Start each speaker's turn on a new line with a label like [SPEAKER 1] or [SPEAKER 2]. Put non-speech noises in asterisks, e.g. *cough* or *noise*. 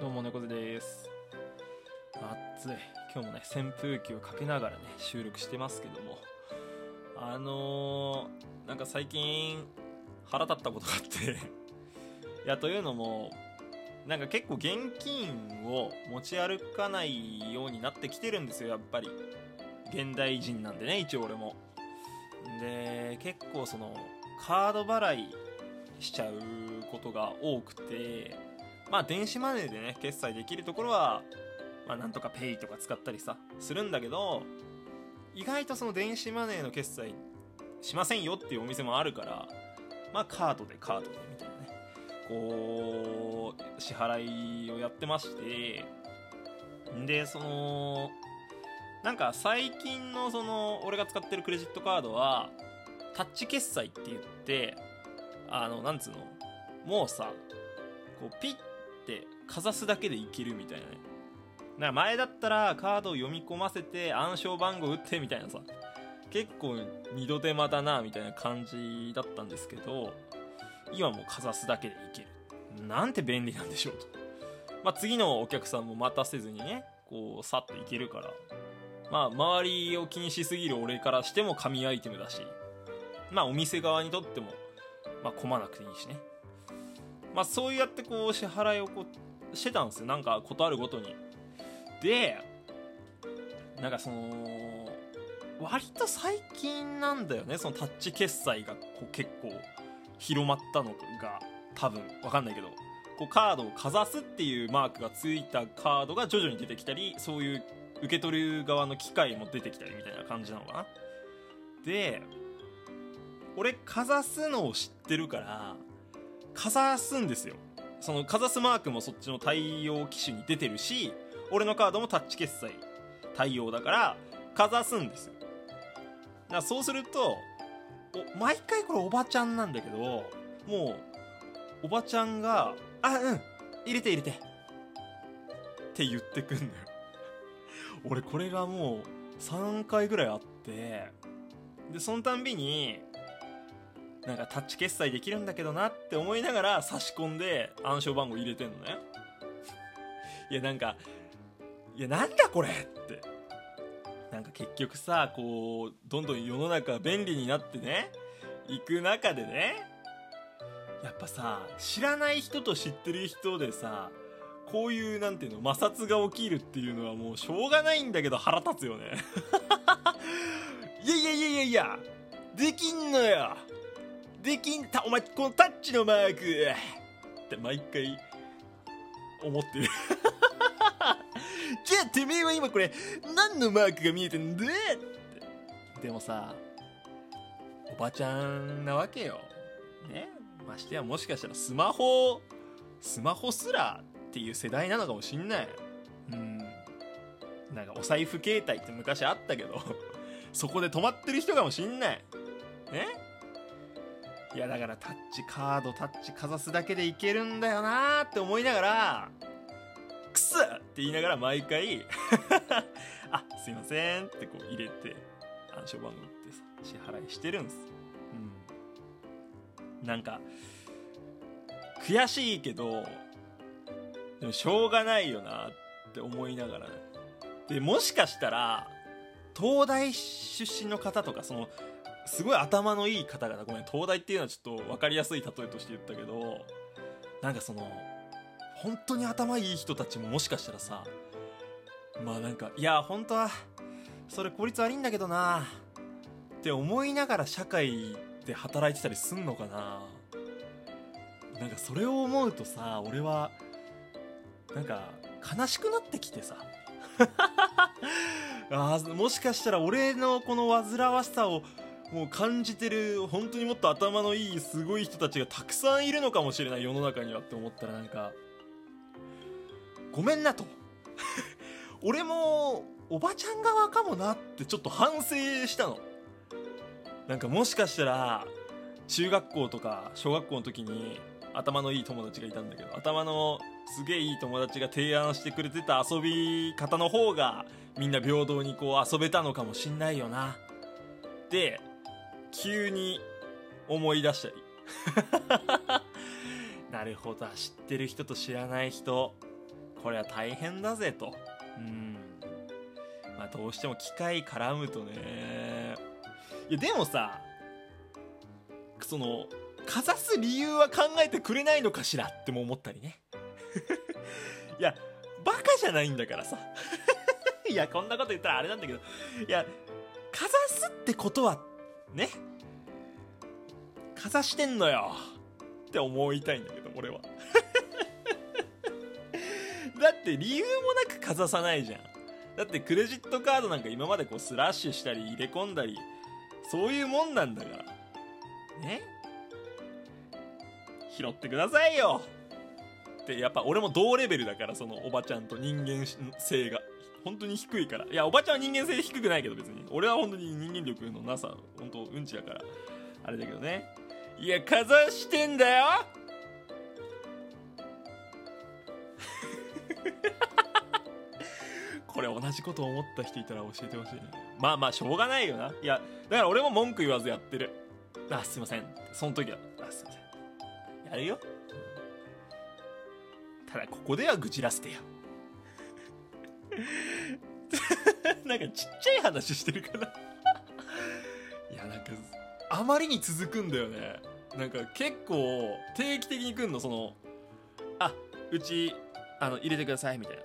[SPEAKER 1] どうも猫背です。暑い。今日もね扇風機をかけながらね収録してますけども。あのー、なんか最近腹立ったことがあって。*laughs* いやというのもなんか結構現金を持ち歩かないようになってきてるんですよやっぱり。現代人なんでね一応俺も。で結構そのカード払いしちゃうことが多くて。まあ電子マネーでね決済できるところは、まあ、なんとかペイとか使ったりさするんだけど意外とその電子マネーの決済しませんよっていうお店もあるからまあカードでカードでみたいなねこう支払いをやってましてでそのなんか最近のその俺が使ってるクレジットカードはタッチ決済って言ってあのなんつうのもうさこうピッてかざすだけでいけるみたいなね。だから前だったらカードを読み込ませて暗証番号打ってみたいなさ。結構二度手間だなみたいな感じだったんですけど今もうかざすだけでいける。なんて便利なんでしょうと、まあ、次のお客さんも待たせずにねこうさっといけるから。まあ周りを気にしすぎる俺からしても神アイテムだし。まあお店側にとってもまあ混まなくていいしね。まあ、そうやってこう支払いをこうしてたんですよ。なんかことあるごとに。でなんかその割と最近なんだよね。そのタッチ決済がこう結構広まったのが多分分かんないけど。こうカードをかざすっていうマークがついたカードが徐々に出てきたりそういう受け取る側の機械も出てきたりみたいな感じなのかな。で俺かざすのを知ってるからかざすんですよ。そのかざすマークもそっちの対応機種に出てるし俺のカードもタッチ決済対応だからかざすんですよ。だからそうすると毎回これおばちゃんなんだけどもうおばちゃんが「あうん入れて入れて」って言ってくんのよ。俺これがもう3回ぐらいあってでそのたんびになんかタッチ決済できるんだけどなって思いながら差し込んで暗証番号入れてんのね。*laughs* いやなんかいやなんだこれって。なんか結局さこうどんどん世の中便利になってね行く中でねやっぱさ知らない人と知ってる人でさこういうなんていうの摩擦が起きるっていうのはもうしょうがないんだけど腹立つよね。*laughs* いやいやいやいやいやできんのよ。できんたお前このタッチのマーク。って毎回思ってる。じゃあてめえは今これ何のマークが見えてんだ？って。でもさおばちゃんなわけよ。ね。ましてやもしかしたらスマホスマホすらっていう世代なのかもしんない。うん。なんかお財布携帯って昔あったけどそこで止まってる人かもしんない。ね。いやだからタッチカードタッチかざすだけでいけるんだよなーって思いながらくすって言いながら毎回 *laughs* あすいませんってこう入れて暗証番号ってさ支払いしてるんです。うん。なんか悔しいけどでもしょうがないよなって思いながらでもしかしたら東大出身の方とかそのすごい頭のいい方々ごめん東大っていうのはちょっと分かりやすい例えとして言ったけどなんかその本当に頭いい人たちももしかしたらさまあなんかいや本当はそれ効率悪いんだけどなって思いながら社会で働いてたりすんのかな。なんかそれを思うとさ俺はなんか悲しくなってきてさ。*laughs* あもしかしたら俺のこの煩わしさをもう感じてる本当にもっと頭のいいすごい人たちがたくさんいるのかもしれない世の中にはって思ったらなんかごめんなと。*laughs* 俺もおばちゃん側かもなってちょっと反省したの。なんかもしかしたら中学校とか小学校の時に頭のいい友達がいたんだけど頭のすげえいい友達が提案してくれてた遊び方の方がみんな平等にこう遊べたのかもしんないよな。って急に思い出したり。*laughs* なるほど知ってる人と知らない人。これは大変だぜと。うん。まあどうしても機械絡むとね。いやでもさそのかざす理由は考えてくれないのかしらっても思ったりね。*laughs* いやバカじゃないんだからさ。*laughs* いやこんなこと言ったらあれなんだけど。いやかざすってことはね。かざしてんのよ。って思いたいんだけど俺は。*laughs* だって理由もなくかざさないじゃん。だってクレジットカードなんか今までこうスラッシュしたり入れ込んだりそういうもんなんだから。ね。拾ってくださいよ。ってやっぱ俺も同レベルだからそのおばちゃんと人間性が。本当に低いから。いやおばちゃんは人間性低くないけど別に。俺は本当に人間力のなさ本当うんちだから。あれだけどね。いやかざしてんだよ！*laughs* これ同じこと思った人いたら教えてほしいねまあまあしょうがないよな。いやだから俺も文句言わずやってる。あすいません。その時は。あすいません。やるよ。ただここでは愚痴らせてよ。*laughs* なんかちっちゃい話してるから *laughs* いやなんかあまりに続くんだよね。なんか結構定期的に来んのそのあうちあの入れてくださいみたいな。